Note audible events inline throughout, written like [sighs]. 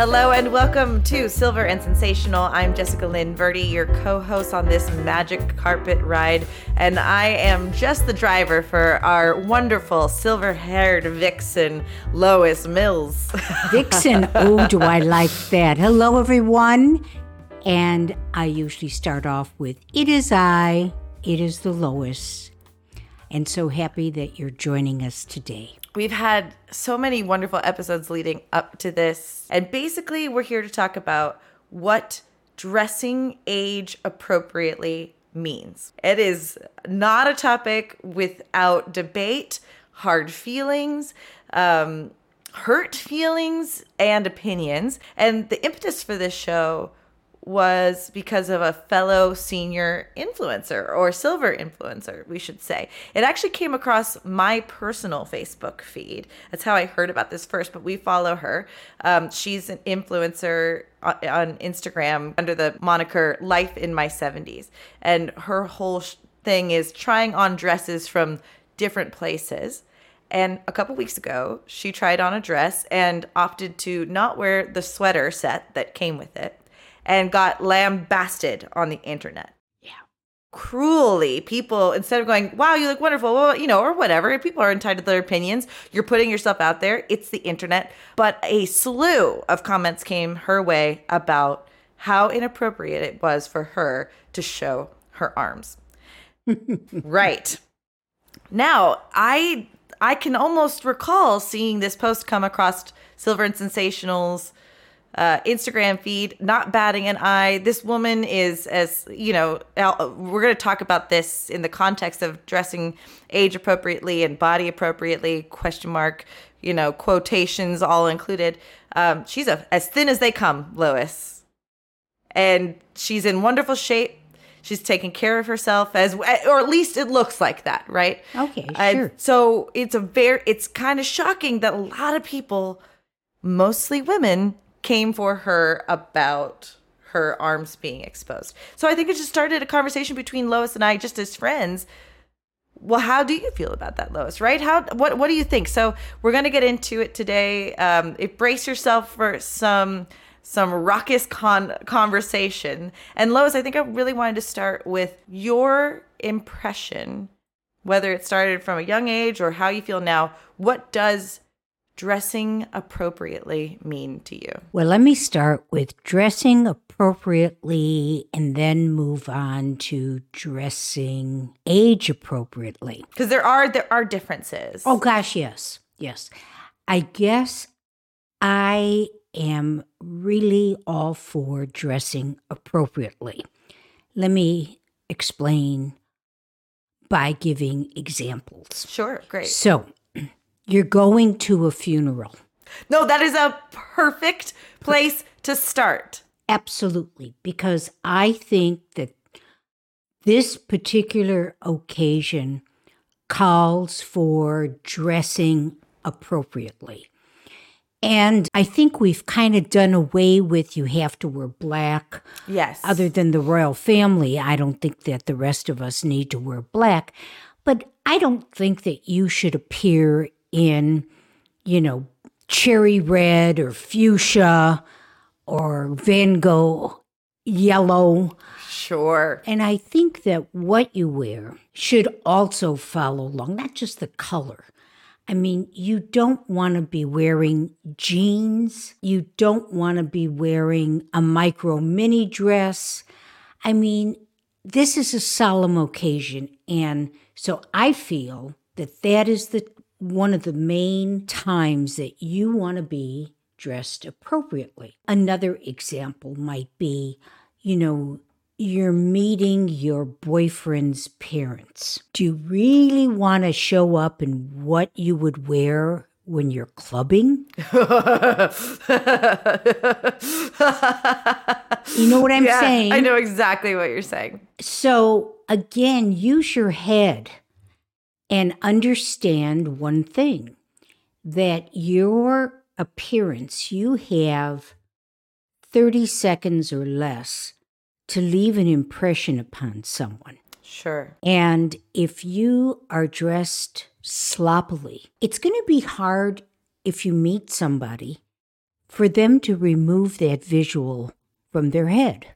Hello and welcome to Silver and Sensational. I'm Jessica Lynn Verdi, your co host on this magic carpet ride, and I am just the driver for our wonderful silver haired vixen, Lois Mills. [laughs] Vixen, oh, do I like that. Hello, everyone. And I usually start off with It is I, it is the Lois. And so happy that you're joining us today. We've had so many wonderful episodes leading up to this. And basically, we're here to talk about what dressing age appropriately means. It is not a topic without debate, hard feelings, um, hurt feelings, and opinions. And the impetus for this show was because of a fellow senior influencer or silver influencer, we should say. It actually came across my personal Facebook feed. That's how I heard about this first, but we follow her. Um, she's an influencer on Instagram under the moniker Life in My 70s. And her whole thing is trying on dresses from different places. And a couple weeks ago, she tried on a dress and opted to not wear the sweater set that came with it and got lambasted on the internet. Yeah. Cruelly, people, instead of going, wow, you look wonderful, well, you know, or whatever, people are entitled to their opinions. You're putting yourself out there. It's the internet. But a slew of comments came her way about how inappropriate it was for her to show her arms. [laughs] right. Now, I I can almost recall seeing this post come across Silver and Sensationals uh, Instagram feed, not batting an eye. This woman is, as you know, we're going to talk about this in the context of dressing age appropriately and body appropriately. Question mark, you know, quotations all included. Um, she's a, as thin as they come, Lois, and she's in wonderful shape. She's taking care of herself as, or at least it looks like that, right? Okay, sure. so it's a very, it's kind of shocking that a lot of people, mostly women, came for her about her arms being exposed. So I think it just started a conversation between Lois and I just as friends. Well, how do you feel about that, Lois? Right? How what what do you think? So we're gonna get into it today. Um, brace yourself for some some raucous con- conversation. And Lois, I think I really wanted to start with your impression, whether it started from a young age or how you feel now. What does dressing appropriately mean to you? Well, let me start with dressing appropriately and then move on to dressing age appropriately. Because there are there are differences. Oh gosh, yes. Yes. I guess I am really all for dressing appropriately. Let me explain by giving examples. Sure, great. So, you're going to a funeral. No, that is a perfect place to start. Absolutely, because I think that this particular occasion calls for dressing appropriately. And I think we've kind of done away with you have to wear black. Yes. Other than the royal family, I don't think that the rest of us need to wear black. But I don't think that you should appear in, you know, cherry red or fuchsia or Van Gogh yellow. Sure. And I think that what you wear should also follow along, not just the color. I mean, you don't want to be wearing jeans. You don't want to be wearing a micro mini dress. I mean, this is a solemn occasion. And so I feel that that is the one of the main times that you want to be dressed appropriately. Another example might be, you know, you're meeting your boyfriend's parents. Do you really want to show up in what you would wear when you're clubbing? you know what I'm [laughs] yeah, saying? I know exactly what you're saying. So, again, use your head and understand one thing that your appearance, you have 30 seconds or less to leave an impression upon someone. Sure. And if you are dressed sloppily, it's going to be hard if you meet somebody for them to remove that visual from their head.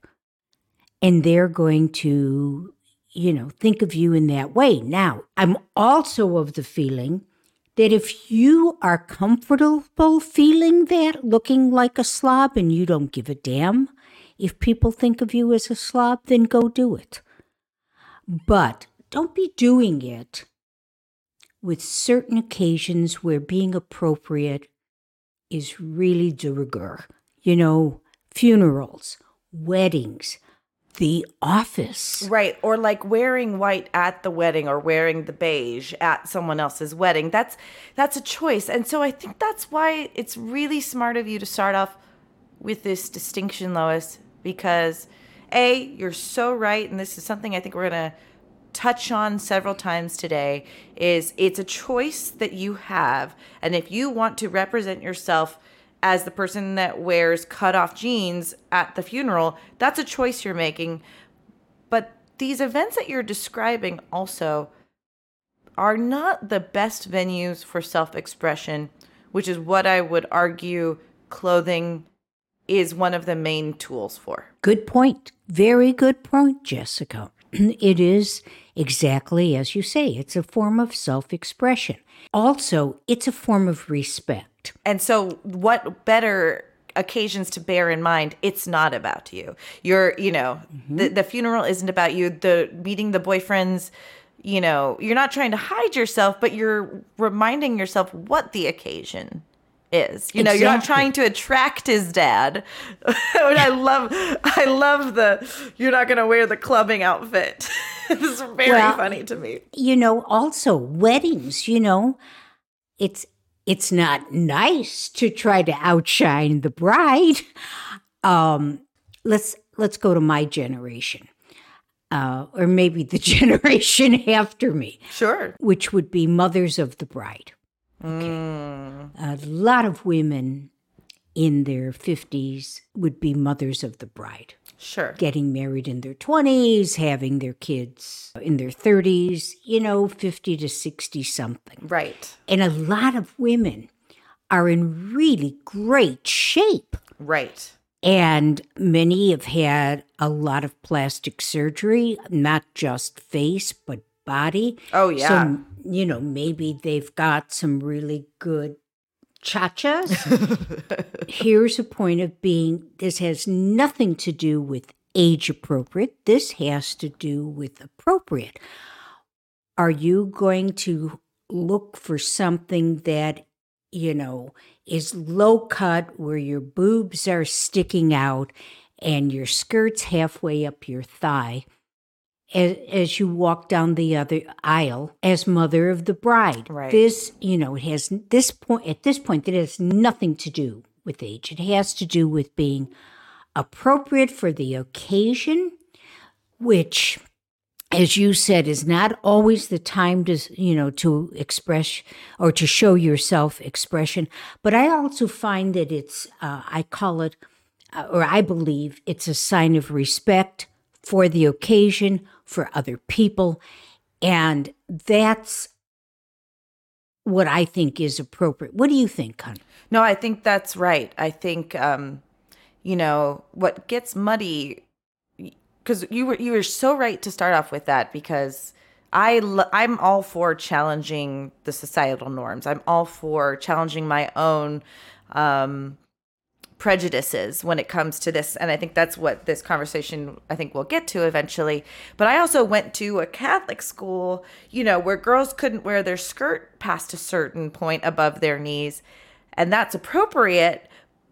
And they're going to, you know, think of you in that way. Now, I'm also of the feeling that if you are comfortable feeling that, looking like a slob, and you don't give a damn if people think of you as a slob, then go do it. But don't be doing it with certain occasions where being appropriate is really de rigueur. You know, funerals, weddings, the office. Right. Or like wearing white at the wedding or wearing the beige at someone else's wedding. That's that's a choice. And so I think that's why it's really smart of you to start off with this distinction, Lois, because A, you're so right, and this is something I think we're gonna touch on several times today, is it's a choice that you have. And if you want to represent yourself as the person that wears cut off jeans at the funeral, that's a choice you're making. But these events that you're describing also are not the best venues for self expression, which is what I would argue clothing is one of the main tools for. Good point. Very good point, Jessica. [clears throat] it is exactly as you say, it's a form of self expression. Also, it's a form of respect. And so, what better occasions to bear in mind it's not about you you're you know mm-hmm. the, the funeral isn't about you the meeting the boyfriends you know you're not trying to hide yourself but you're reminding yourself what the occasion is you know exactly. you're not trying to attract his dad [laughs] i love i love the you're not going to wear the clubbing outfit [laughs] it's very well, funny to me you know also weddings you know it's it's not nice to try to outshine the bride. Um, let's let's go to my generation, uh, or maybe the [laughs] generation after me. Sure. Which would be mothers of the bride. Okay. Mm. A lot of women in their 50s would be mothers of the bride. Sure. Getting married in their 20s, having their kids in their 30s, you know, 50 to 60 something. Right. And a lot of women are in really great shape. Right. And many have had a lot of plastic surgery, not just face, but body. Oh, yeah. So, you know, maybe they've got some really good chachas. [laughs] Here's a point of being this has nothing to do with age appropriate. This has to do with appropriate. Are you going to look for something that, you know, is low cut where your boobs are sticking out and your skirt's halfway up your thigh? As, as you walk down the other aisle as mother of the bride. Right. This, you know, it has this point at this point it has nothing to do with age. It has to do with being appropriate for the occasion, which as you said is not always the time to you know to express or to show yourself expression but i also find that it's uh, i call it uh, or i believe it's a sign of respect for the occasion for other people. And that's what I think is appropriate. What do you think, Con? No, I think that's right. I think, um, you know, what gets muddy, because you were you were so right to start off with that because I I'm all for challenging the societal norms. I'm all for challenging my own um, prejudices when it comes to this and i think that's what this conversation i think we'll get to eventually. But i also went to a catholic school you know where girls couldn't wear their skirt past a certain point above their knees and that's appropriate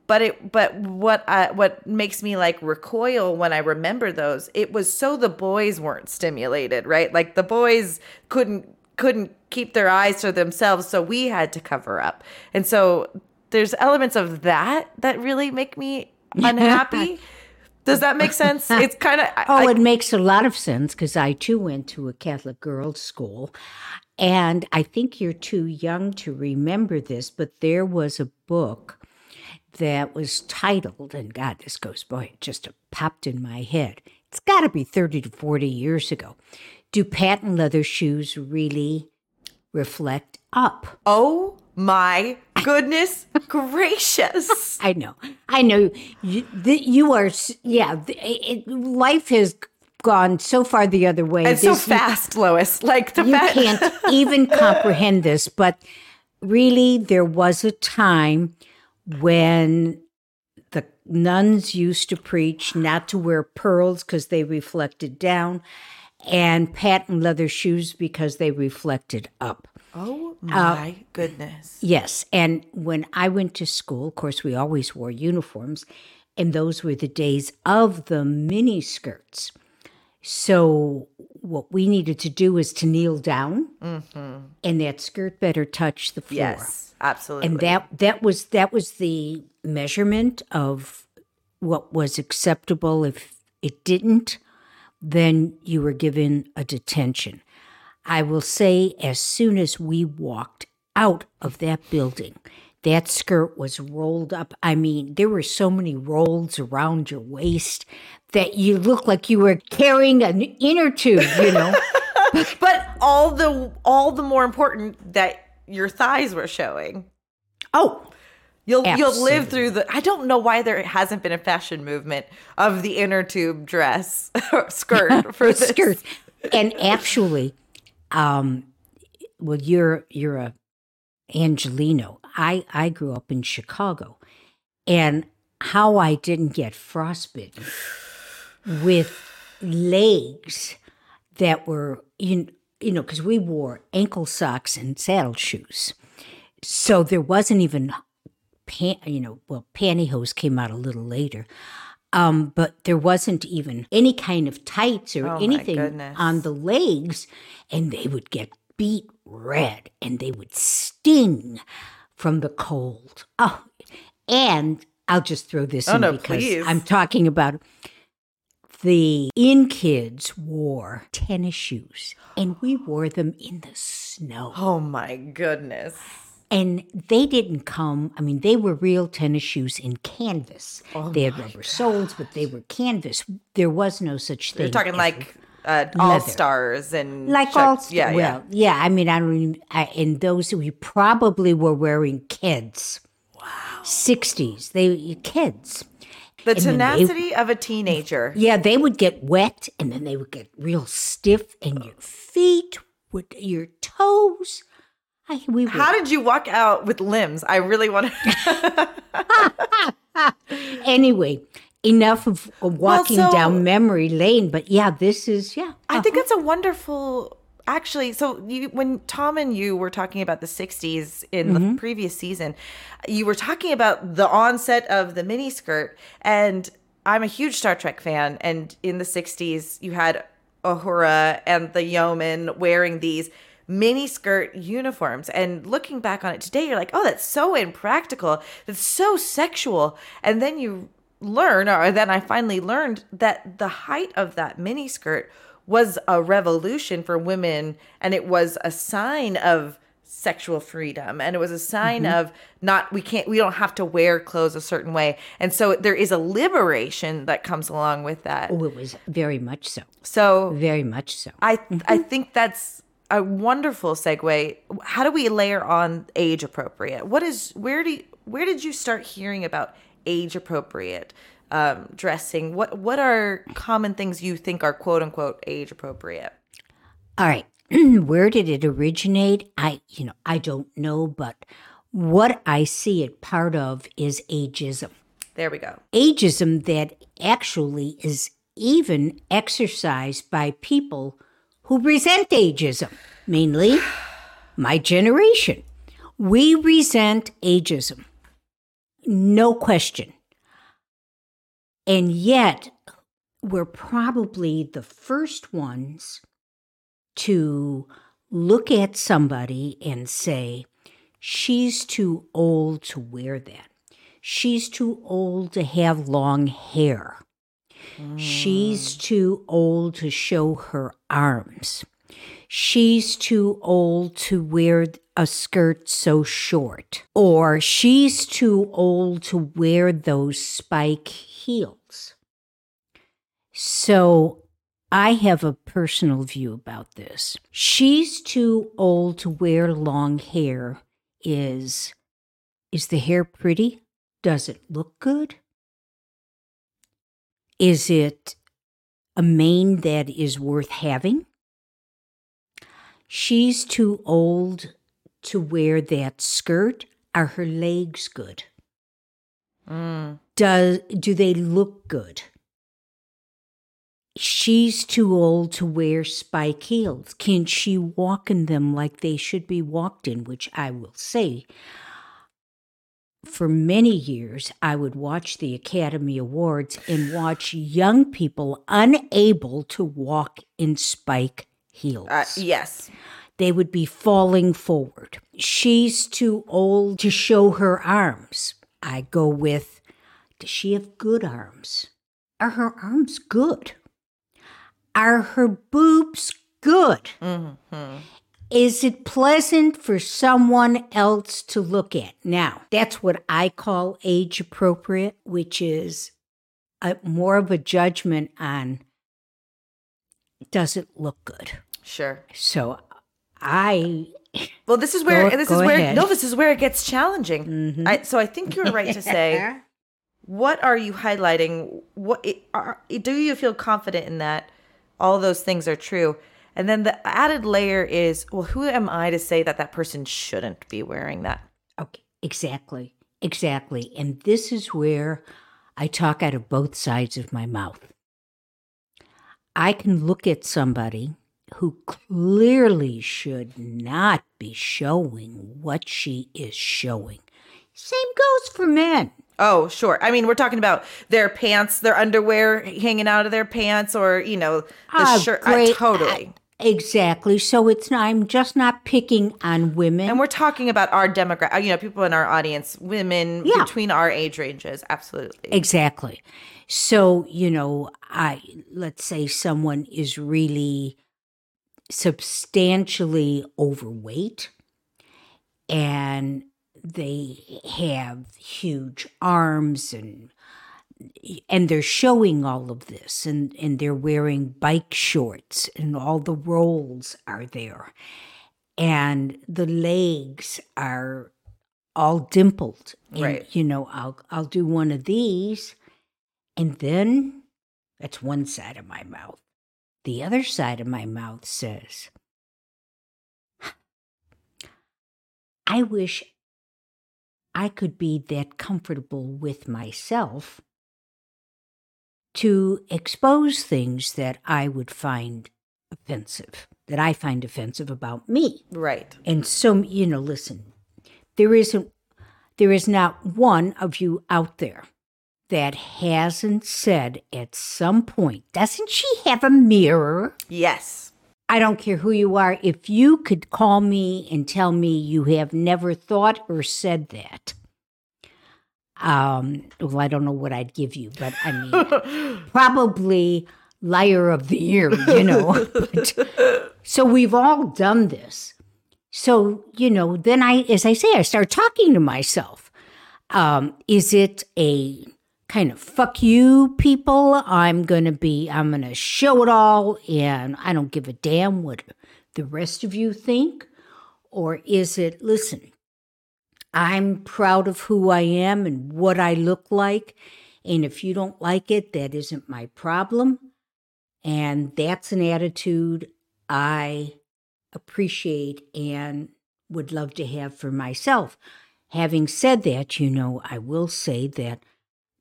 but it but what I, what makes me like recoil when i remember those it was so the boys weren't stimulated right? Like the boys couldn't couldn't keep their eyes to themselves so we had to cover up. And so there's elements of that that really make me unhappy. Does that make sense? [laughs] It's kind of Oh, I, it makes a lot of sense because I too went to a Catholic girls' school. And I think you're too young to remember this, but there was a book that was titled, and God, this goes, boy, it just popped in my head. It's got to be 30 to 40 years ago. Do patent leather shoes really reflect up? Oh my goodness gracious. [laughs] I know. I know. You, the, you are, yeah, it, life has gone so far the other way. And so This- fast, Lois. Like the you fact can't even [laughs] comprehend this, but really, there was a time when the nuns used to preach not to wear pearls because they reflected down, and patent leather shoes because they reflected up. Oh uh, my goodness. Yes. And when I went to school, of course, we always wore uniforms, and those were the days of the mini skirts. So, what we needed to do was to kneel down, mm-hmm. and that skirt better touch the floor. Yes, absolutely. And that that was that was the measurement of what was acceptable. If it didn't, then you were given a detention. I will say, as soon as we walked out of that building, that skirt was rolled up. I mean, there were so many rolls around your waist that you looked like you were carrying an inner tube, you know. [laughs] but all the all the more important that your thighs were showing. oh, You'll you'll live through the. I don't know why there hasn't been a fashion movement of the inner tube dress or [laughs] skirt [laughs] for this. skirt. And actually, um, well, you're you're a Angeleno. I I grew up in Chicago, and how I didn't get frostbitten with legs that were you you know because we wore ankle socks and saddle shoes, so there wasn't even pan you know well pantyhose came out a little later. Um, but there wasn't even any kind of tights or Oh, anything on the legs, and they would get beet red and they would sting from the cold. Oh, and I'll just throw this Oh, in no, because please. I'm talking about the in kids wore tennis shoes and we wore them in the snow. Oh my goodness. And they didn't come, I mean, they were real tennis shoes in canvas. Oh they had rubber soles, but they were canvas. There was no such thing. You're talking like uh, all stars and like all yeah, yeah. well yeah i mean i don't even I, and those who probably were wearing kids wow 60s they kids The then they- tenacity of a teenager. yeah they would get wet and then they would get real stiff and your feet would your toes I, we How did you walk out with limbs? I really want to. [laughs] anyway enough of walking so- down memory lane but yeah this is yeah I think uh-huh. it's a wonderful. Actually, so you, when Tom and you were talking about the 60s in the mm-hmm. previous season, you were talking about the onset of the miniskirt. And I'm a huge Star Trek fan. And in the 60s, you had Uhura and the yeoman wearing these miniskirt uniforms. And looking back on it today, you're like, oh, that's so impractical. That's so sexual. And then you learn, or then I finally learned that the height of that miniskirt was a revolution for women and it was a sign of sexual freedom and it was a sign mm-hmm. of not we can't we don't have to wear clothes a certain way and so there is a liberation that comes along with that oh it was very much so so very much so i i mm-hmm. think that's a wonderful segue how do we layer on age appropriate what is where do you, where did you start hearing about age appropriate um, dressing what what are common things you think are quote unquote age appropriate All right. [clears throat] Where did it originate? I, you know, I don't know, but what I see it part of is ageism. there we go Ageism that actually is even exercised by people who resent ageism, mainly my generation. We resent ageism. No question. And yet, we're probably the first ones to look at somebody and say, she's too old to wear that. She's too old to have long hair. She's too old to show her arms. She's too old to wear a skirt so short. Or she's too old to wear those spike heels. So I have a personal view about this. She's too old to wear long hair is is the hair pretty? Does it look good? Is it a mane that is worth having? She's too old to wear that skirt. Are her legs good? Mm. Does do they look good? She's too old to wear spike heels. Can she walk in them like they should be walked in? Which I will say, for many years, I would watch the Academy Awards and watch young people unable to walk in spike heels. Uh, yes. They would be falling forward. She's too old to show her arms. I go with, does she have good arms? Are her arms good? Are her boobs good? Mm-hmm. Is it pleasant for someone else to look at? Now, that's what I call age appropriate, which is a, more of a judgment on does it look good? Sure. So I Well, this is where Go- this go is where ahead. no, this is where it gets challenging. Mhm. I, so I think you're right to say [laughs] what are you highlighting? What are, do you feel confident in that all those things are true? And then the added layer is, well, who am I to say that that person shouldn't be wearing that? Okay, exactly. Exactly. And this is where I talk out of both sides of my mouth. I can look at somebody who clearly should not be showing what she is showing. Same goes for men. Oh, sure. I mean, we're talking about their pants, their underwear hanging out of their pants, or you know, the Ah, shirt. I, totally. Exactly. So it's not, I'm just not picking on women. and we're talking about our demographic. Uh, you know, people in our audience, women Yeah. between our age ranges. Absolutely. Exactly. So, you know, I let's say someone is really substantially overweight and they have huge arms and and they're showing all of this and and they're wearing bike shorts and all the rolls are there and the legs are all dimpled and Right. you know i'll i'll do one of these and then that's one side of my mouth the other side of my mouth says i wish i could be that comfortable with myself to expose things that I would find offensive, that I find offensive about me. right. And so, you know, listen, there isn't, there is not one of you out there that hasn't said at some point, doesn't she have a mirror? Yes. I don't care who you are. If you could call me and tell me you have never thought or said that, um, well, I don't know what I'd give you, but I mean, [laughs] probably liar of the year, you know. [laughs] But- so we've all done this. So, you know, then I, as I say, I start talking to myself. Um, is it a kind of fuck you people? I'm going to be, I'm going to show it all and I don't give a damn what the rest of you think? Or is it, listen, I'm proud of who I am and what I look like. And if you don't like it, that isn't my problem. And that's an attitude I appreciate and would love to have for myself. Having said that, you know, I will say that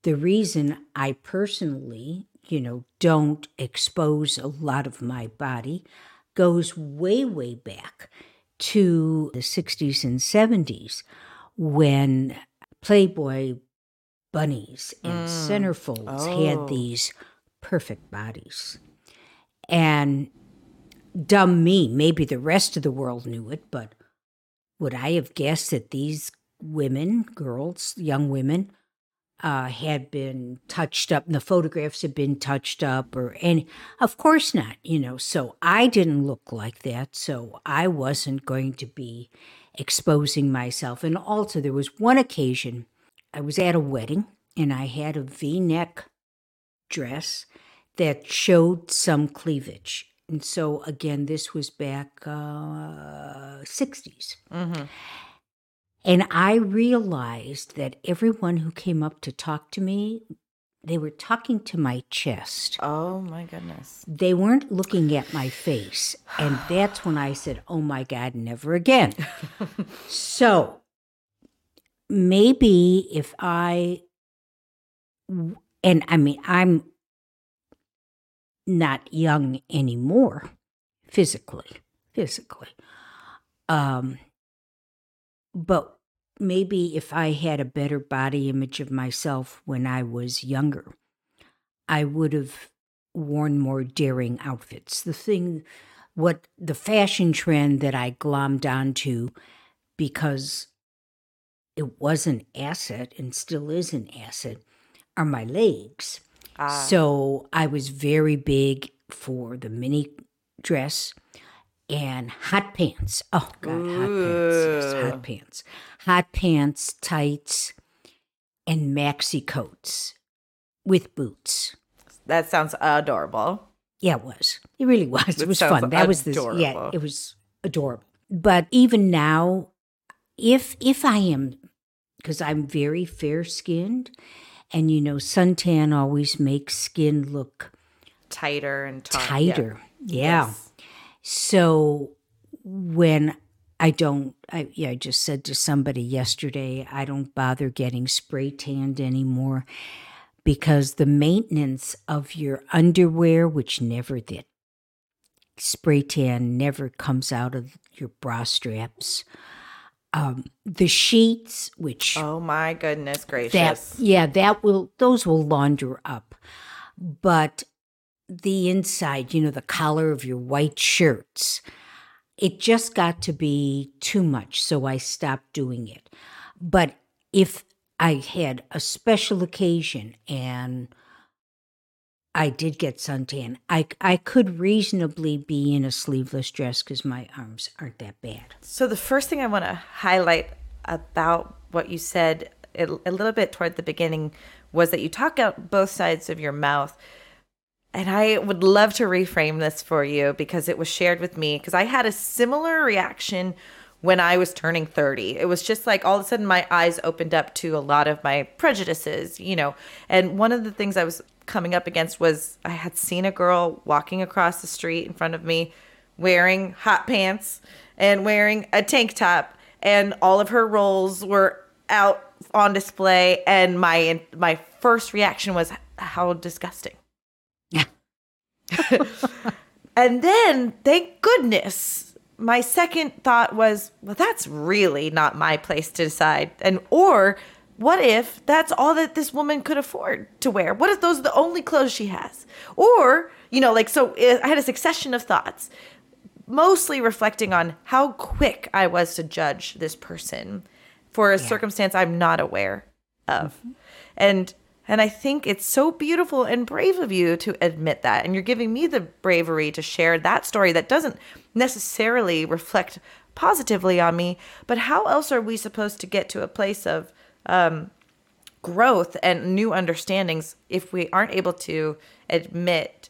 the reason I personally, you know, don't expose a lot of my body goes way, way back to the 60s and 70s when Playboy bunnies and centerfolds Oh. had these perfect bodies. And dumb me, maybe the rest of the world knew it, but would I have guessed that these women, girls, young women, uh, had been touched up and the photographs had been touched up or any of course not you know so i didn't look like that so i wasn't going to be exposing myself. And also there was one occasion i was at a wedding and i had a v-neck dress that showed some cleavage. And so again this was back uh 60s Mm-hmm. And I realized that everyone who came up to talk to me, they were talking to my chest. Oh my goodness. They weren't looking at my face. And [sighs] that's when I said, oh my God, never again. [laughs] so maybe if I, and I mean, I'm not young anymore physically, physically. Um, but maybe if I had a better body image of myself when I was younger, I would have worn more daring outfits. The thing, what the fashion trend that I glommed onto because it was an asset and still is an asset are my legs. Ah. So I was very big for the mini dress and hot pants. Oh God, hot pants. Yes, hot pants. Hot pants, tights, and maxi coats with boots. That sounds adorable. Yeah, it was. It really was. It It was fun. That was the yeah, it was adorable. But even now, if if I am because I'm very fair skinned and you know suntan always makes skin look Tighter and taut. yeah. tighter. Yeah. Yes. So when I don't, I, yeah, I just said to somebody yesterday, I don't bother getting spray tanned anymore because the maintenance of your underwear, which never did, spray tan never comes out of your bra straps. Um, the sheets, which Oh my goodness that gracious. yeah that will those will launder up but the inside you know the collar of your white shirts it just got to be too much so i stopped doing it but if i had a special occasion and i did get suntan i i could reasonably be in a sleeveless dress because my arms aren't that bad So the first thing I want to highlight about what you said a, a little bit toward the beginning was that you talk out both sides of your mouth. And I would love to reframe this for you because it was shared with me because I had a similar reaction when I was turning 30. It was just like all of a sudden my eyes opened up to a lot of my prejudices, you know. And one of the things I was coming up against was I had seen a girl walking across the street in front of me wearing hot pants and wearing a tank top and all of her rolls were out on display and my my first reaction was how disgusting. Yeah [laughs] And then, thank goodness, my second thought was, well, that's really not my place to decide. And or what if that's all that this woman could afford to wear? What if those are the only clothes she has? Or, you know, like so eh, I had a succession of thoughts, mostly reflecting on how quick I was to judge this person for a circumstance I'm not aware of. And and I think it's so beautiful and brave of you to admit that. And you're giving me the bravery to share that story that doesn't necessarily reflect positively on me. But how else are we supposed to get to a place of um, growth and new understandings if we aren't able to admit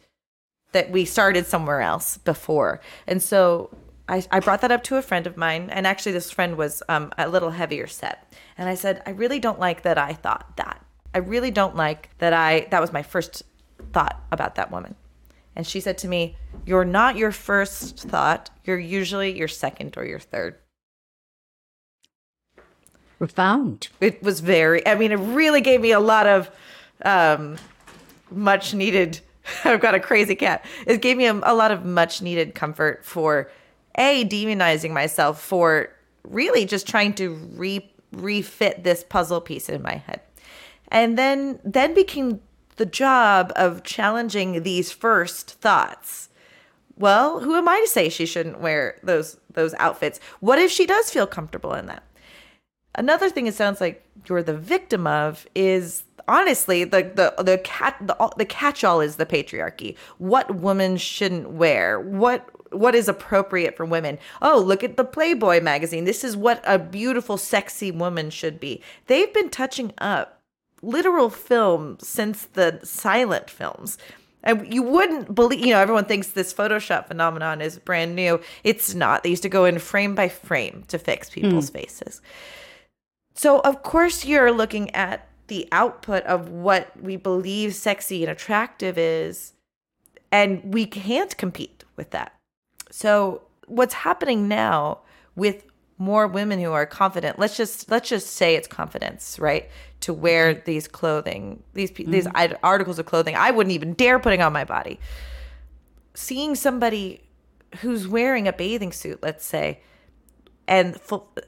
that we started somewhere else before. And so I, brought that up to a friend of mine, and actually, this friend was um, a little heavier set. And I said, I really don't like that I thought that. I really don't like that I, that was my first thought about that woman. And she said to me, You're not your first thought, you're usually your second or your third. profound It was very, I mean, it really gave me a lot of um, much needed. [laughs] I've got a crazy cat. It gave me a, a lot of much needed comfort for a demonizing myself for really just trying to re refit this puzzle piece in my head, and then then became the job of challenging these first thoughts. Well, who am I to say she shouldn't wear those those outfits? What if she does feel comfortable in that? Another thing it sounds like you're the victim of is honestly the the the cat the, the catch-all is the patriarchy. What woman shouldn't wear? What what is appropriate for women? Oh, look at the Playboy magazine. This is what a beautiful sexy woman should be. They've been touching up literal film since the silent films. And you wouldn't believe, you know, everyone thinks this Photoshop phenomenon is brand new. It's not. They used to go in frame by frame to fix people's hmm. faces. So, of course, you're looking at the output of what we believe sexy and attractive is, and we can't compete with that. So, what's happening now with more women who are confident let's just let's just say it's confidence right? To wear mm-hmm. these clothing these pe these mm-hmm. articles of clothing i wouldn't even dare putting on my body. Seeing somebody who's wearing a bathing suit let's say and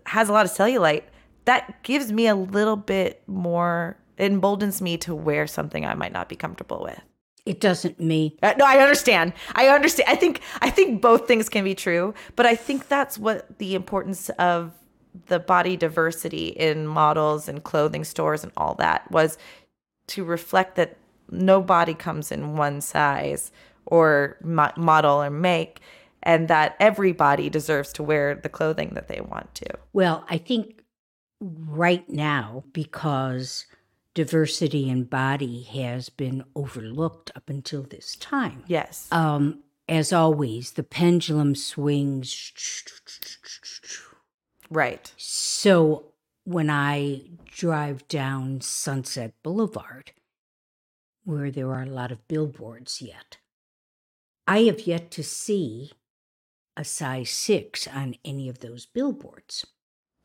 has a lot of cellulite that gives me a little bit more emboldens me to wear something i might not be comfortable with It doesn't me. uh, no, I understand. I understand. I think I think both things can be true, but I think that's what the importance of the body diversity in models and clothing stores and all that was to reflect that no body comes in one size or mo- model or make and that everybody deserves to wear the clothing that they want to. Well, I think right now, because diversity in body has been overlooked up until this time, Yes. um, as always, the pendulum swings. right. So when I drive down Sunset Boulevard, where there are a lot of billboards yet, I have yet to see a size six on any of those billboards.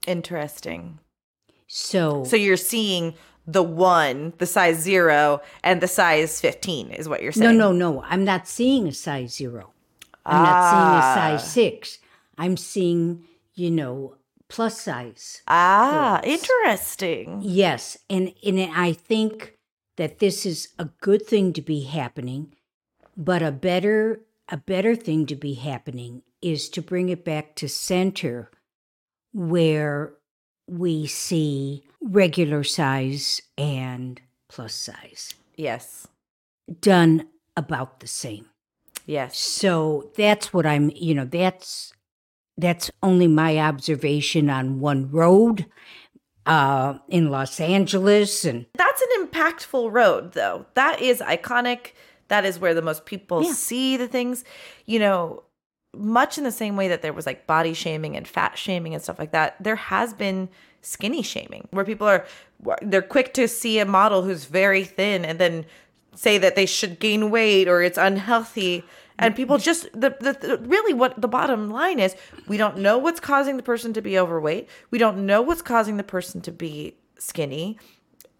Interesting. So, So you're seeing the one, the size 0 and the size 15 is what you're saying. no, no, no. I'm not seeing a size zero. I'm not seeing a Ah. size six. I'm seeing, you know, plus size. Ah, interesting. Yes, and and I think that this is a good thing to be happening, but a better a better thing to be happening is to bring it back to center where we see regular size and plus size Yes. done about the same. Yes. So that's what I'm, you know, that's that's only my observation on one road uh in Los Angeles and That's an impactful road, though. That is iconic. That is where the most people Yeah. see the things. You know, much in the same way that there was like body shaming and fat shaming and stuff like that, there has been skinny shaming where people are they're quick to see a model who's very thin and then say that they should gain weight or it's unhealthy. And people mm-hmm. just the, the, the really what the bottom line is we don't know what's causing the person to be overweight. We don't know what's causing the person to be skinny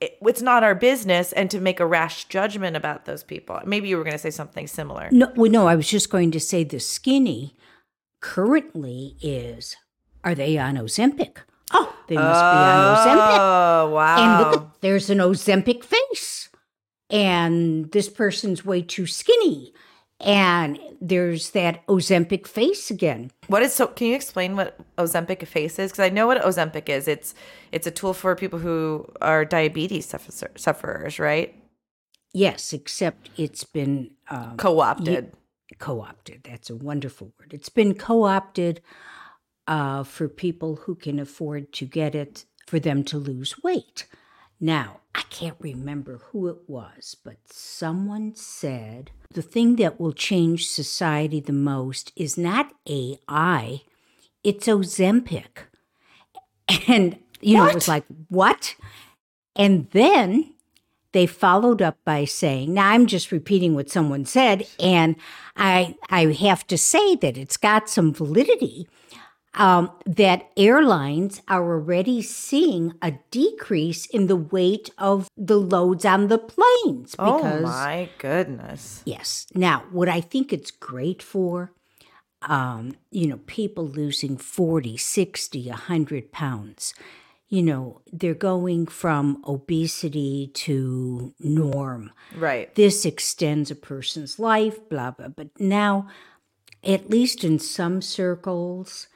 it, it's not our business and to make a rash judgment about those people maybe you were going to say something similar No, well, no, I was just going to say the skinny currently is are they on Ozempic? Oh, they must be on Ozempic. oh wow And look there's an Ozempic face. And this person's way too skinny. And there's that Ozempic face again. What is so? Can you explain what Ozempic face is? Because I know what Ozempic is. It's it's a tool for people who are diabetes suffer- sufferers, right? Yes, except it's been um, Co-opted. co opted. That's a wonderful word. It's been co opted uh, for people who can afford to get it for them to lose weight. Now, I can't remember who it was, but someone said the thing that will change society the most is not AI, it's Ozempic. And, you know, it was like, what? And then they followed up by saying, now I'm just repeating what someone said, and I I have to say that it's got some validity. Um, that airlines are already seeing a decrease in the weight of the loads on the planes oh my goodness! Yes. Now, what I think it's great for, um, you know, people losing 40, 60, 100 pounds, you know, they're going from obesity to norm. Right. This extends a person's life, blah, blah. But now, at least in some circles,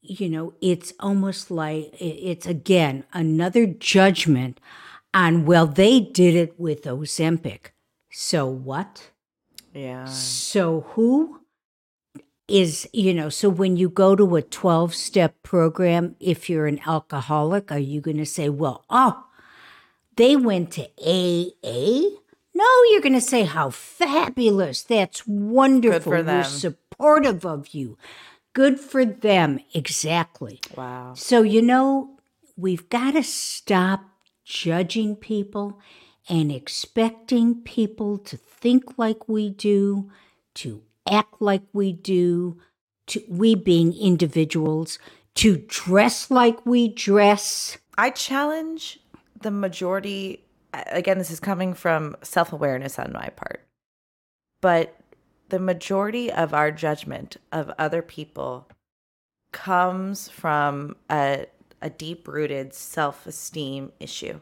you know, it's almost like it's again another judgment on, well, they did it with Ozempic. So what? Yeah. So who is, you know, so when you go to a 12 step program, if you're an alcoholic, are you going to say, well, oh, they went to AA? No, you're going to say, how fabulous. That's wonderful. We're supportive of you. Good for them. Exactly. Wow. So, you know, we've got to stop judging people and expecting people to think like we do, to act like we do, to we being individuals, to dress like we dress. I challenge the majority. Again, this is coming from self awareness on my part, but the majority of our judgment of other people comes from a, a deep rooted self esteem issue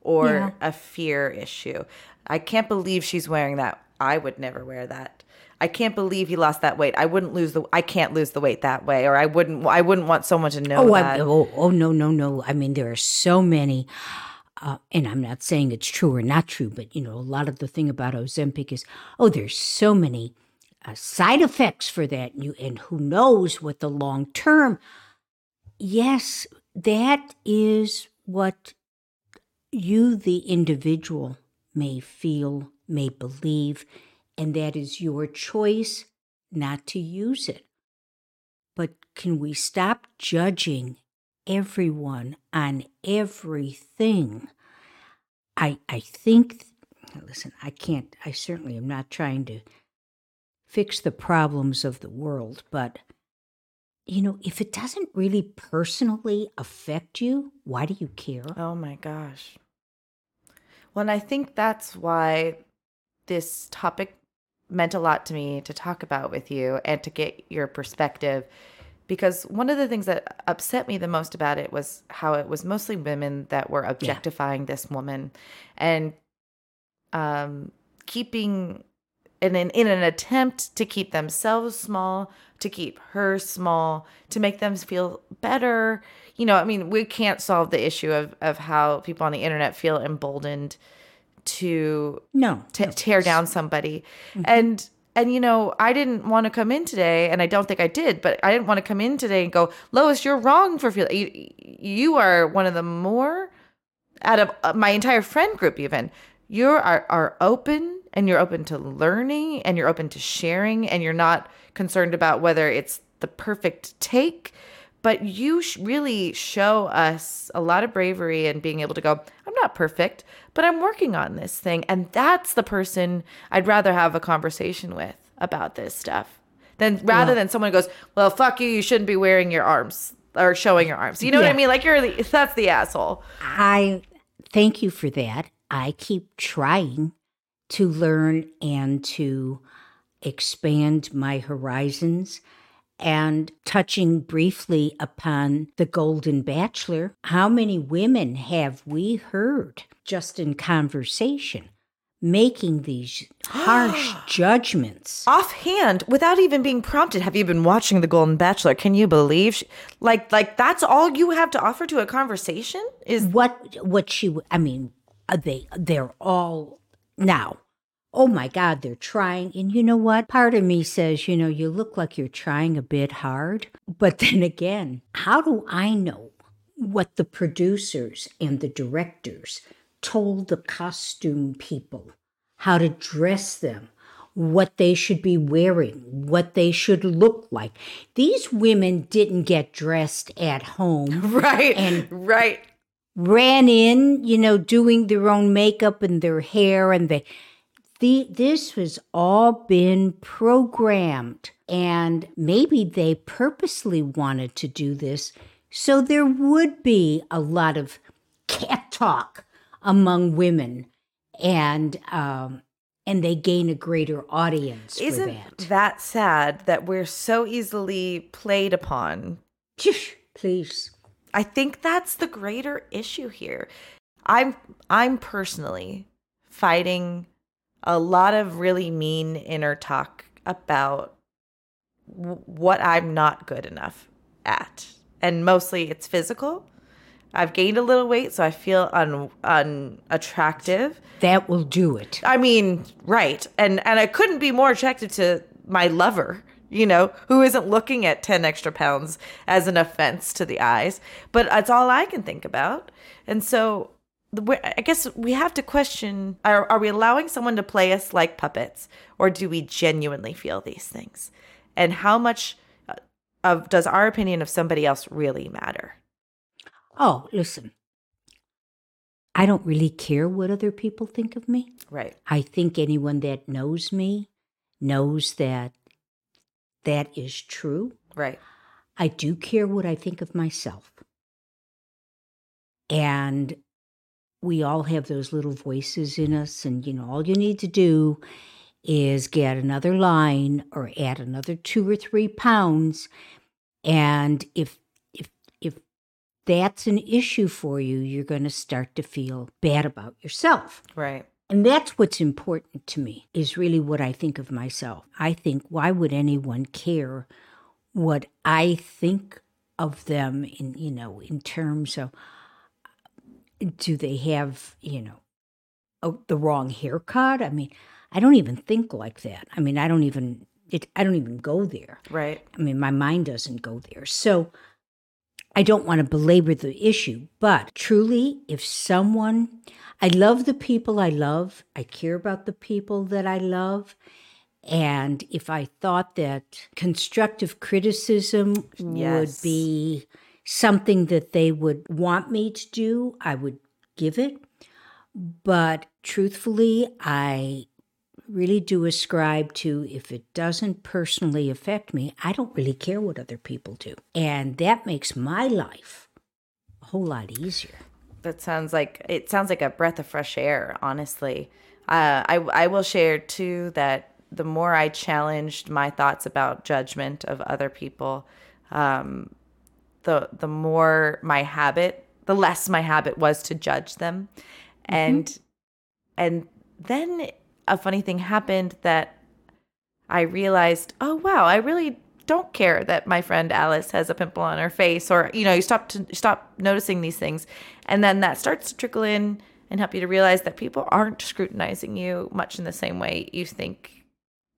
or Yeah. a fear issue. I can't believe she's wearing that. I would never wear that. I can't believe he lost that weight. I wouldn't lose the. I can't lose the weight that way, or I wouldn't. I wouldn't want someone to know Oh, I, that. oh, oh, no, no, no. I mean, there are so many, uh, and I'm not saying it's true or not true, but you know, a lot of the thing about Ozempic is, oh, there's so many uh, side effects for that, and, you, and who knows what the long term. Yes, that is what you, the individual, may feel, may believe, and that is your choice not to use it. But can we stop judging everyone on everything? I I think listen, I can't I certainly am not trying to fix the problems of the world, but you know, if it doesn't really personally affect you, why do you care? Oh my gosh. Well, and I think that's why this topic meant a lot to me to talk about with you and to get your perspective. Because one of the things that upset me the most about it was how it was mostly women that were objectifying this woman and um, keeping in an, in an attempt to keep themselves small, to keep her small, to make them feel better. You know, I mean, we can't solve the issue of, of how people on the internet feel emboldened to No. t- no. tear down somebody. And and you know, I didn't want to come in today, and I don't think I did, but I didn't want to come in today and go, Lois, you're wrong for feeling. You, you are one of the more out of uh, my entire friend group. Even you are are open, and you're open to learning, and you're open to sharing, and you're not concerned about whether it's the perfect take. But you sh- really show us a lot of bravery and being able to go, I'm not perfect, but I'm working on this thing. And that's the person I'd rather have a conversation with about this stuff than rather than someone who goes, Well, fuck you, you shouldn't be wearing your arms or showing your arms. You know what I mean? Like you're the, [laughs] that's the asshole. I thank you for that. I keep trying to learn and to expand my horizons. And touching briefly upon the Golden Bachelor, how many women have we heard just in conversation making these harsh [gasps] judgments? Offhand, without even being prompted, have you been watching The Golden Bachelor? Can you believe she, like like that's all you have to offer to a conversation? Is what what she I mean are they they're all now oh my god they're trying and you know what part of me says you know you look like you're trying a bit hard but then again how do i know what the producers and the directors told the costume people how to dress them what they should be wearing, what they should look like. These women didn't get dressed at home [laughs] right And- right. ran in, you know, doing their own makeup and their hair, and they. The, this has all been programmed, and maybe they purposely wanted to do this so there would be a lot of cat talk among women, and um, and they gain a greater audience Isn't that. that sad that we're so easily played upon? Please, I think that's the greater issue here. I'm I'm personally fighting a lot of really mean inner talk about w- what I'm not good enough at. And mostly it's physical. I've gained a little weight so I feel un unattractive. that will do it. I mean, right. And and I couldn't be more attracted to my lover, you know, who isn't looking at 10 extra pounds as an offense to the eyes, but that's all I can think about. And so I guess we have to question are, are we allowing someone to play us like puppets or do we genuinely feel these things? And how much uh, of does our opinion of somebody else really matter? Oh, listen. I don't really care what other people think of me. Right. I think anyone that knows me knows that that is true. Right. I do care what I think of myself. And we all have those little voices in us. And, you know, all you need to do is get another line or add another two or three pounds. And if, if, if that's an issue for you, you're going to start to feel bad about yourself. Right. And that's what's important to me, is really what I think of myself. I think, why would anyone care what I think of them in, you know, in terms of do they have, you know, a, the wrong haircut? I mean, I don't even think like that. I mean, I don't even it I don't even go there. Right. I mean, my mind doesn't go there. So I don't want to belabor the issue, but truly, if someone, I love the people I love, I care about the people that I love. And if I thought that constructive criticism Yes. would be something that they would want me to do, I would give it. But truthfully, I really do ascribe to if it doesn't personally affect me, I don't really care what other people do. And that makes my life a whole lot easier. That sounds like it sounds like a breath of fresh air. Honestly, uh, I I will share too that the more I challenged my thoughts about judgment of other people, um, the the more my habit, the less my habit was to judge them, mm-hmm. and and then a funny thing happened that I realized, oh wow, I really don't care that my friend Alice has a pimple on her face, or you know, you stop to stop noticing these things, and then that starts to trickle in and help you to realize that people aren't scrutinizing you much in the same way you think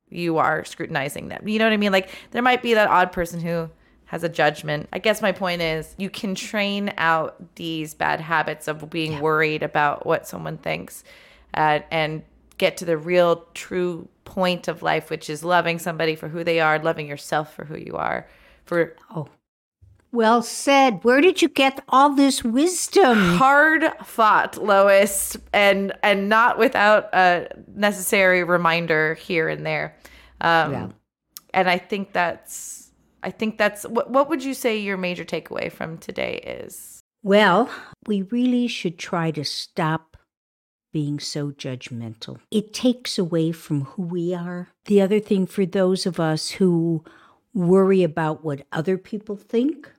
you are scrutinizing them. You know what I mean? Like there might be that odd person who has a judgment. I guess my point is you can train out these bad habits of being worried about what someone thinks uh, and get to the real true point of life which is loving somebody for who they are, loving yourself for who you are. For Oh. Well said. Where did you get all this wisdom? hard fought Lois and and not without a necessary reminder here and there. Um Yeah. and I think that's I think that's what what would you say your major takeaway from today is? Well, we really should try to stop being so judgmental. It takes away from who we are. The other thing for those of us who worry about what other people think,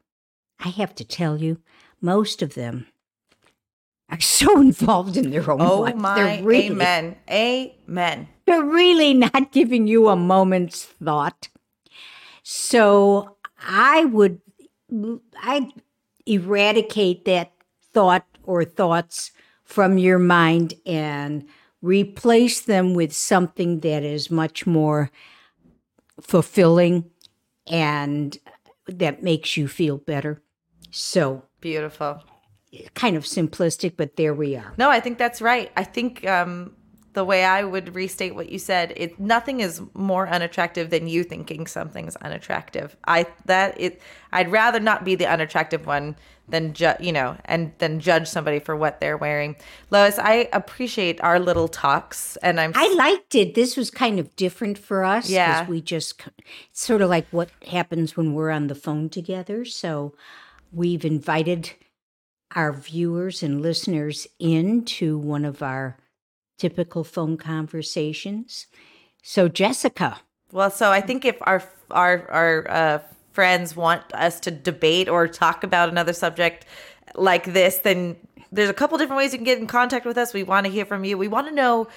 I have to tell you, most of them are [laughs] so involved in their own Oh lives. my They're really, amen. Amen. They're really not giving you a moment's thought. So I would I eradicate that thought or thoughts from your mind and replace them with something that is much more fulfilling and that makes you feel better. So Beautiful. kind of simplistic, but there we are. No, I think that's right. I think um, the way I would restate what you said, it nothing is more unattractive than you thinking something's unattractive. I that it. I'd rather not be the unattractive one than ju- you know, and then judge somebody for what they're wearing. Lois, I appreciate our little talks, and I'm I liked it. This was kind of different for us. Yeah. We just, it's sort of like what happens when we're on the phone together. So we've invited our viewers and listeners into one of our typical phone conversations. So, Jessica, Well, so I think if our our our uh, friends want us to debate or talk about another subject like this, then there's a couple different ways you can get in contact with us. We want to hear from you. We want to know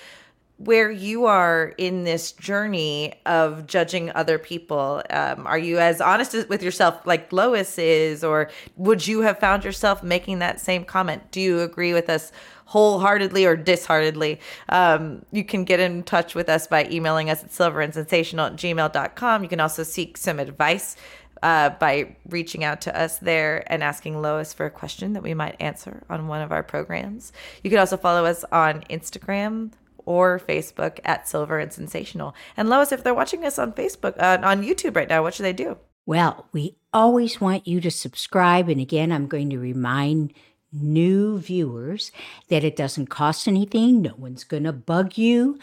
where you are in this journey of judging other people. Um, are you as honest with yourself like Lois is, or would you have found yourself making that same comment? Do you agree with us wholeheartedly or disheartedly? Um, you can get in touch with us by emailing us at silverandsensational at gmail.com. You can also seek some advice uh, by reaching out to us there and asking Lois for a question that we might answer on one of our programs. You can also follow us on Instagram or Facebook at Silver and Sensational. And Lois, if they're watching us on Facebook, uh, on YouTube right now, what should they do? Well, we always want you to subscribe. And again, I'm going to remind new viewers that it doesn't cost anything, no one's going to bug you,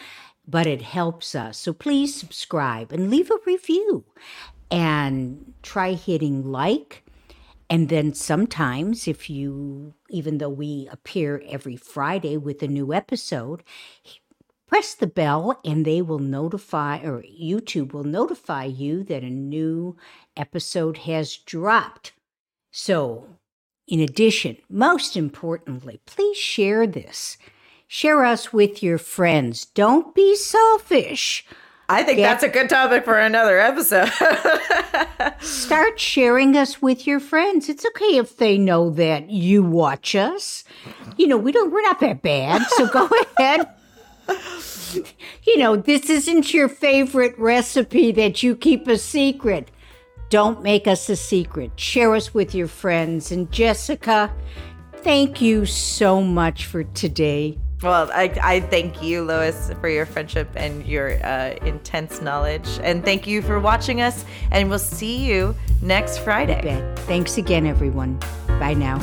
but it helps us. So please subscribe and leave a review and try hitting like. And then sometimes, if you, even though we appear every Friday with a new episode, press the bell and they will notify, or YouTube will notify you that a new episode has dropped. So, in addition, most importantly, please share this. Share us with your friends. Don't be selfish. I think Get, that's a good topic for another episode. [laughs] start sharing us with your friends. It's okay if they know that you watch us. You know, we don't we're not that bad. So go [laughs] ahead. [laughs] You know, this isn't your favorite recipe that you keep a secret. Don't make us a secret. Share us with your friends. And Jessica, thank you so much for today. Well, I, I thank you, Lois, for your friendship and your uh, intense knowledge. And thank you for watching us. And we'll see you next Friday. Thanks again, everyone. Bye now.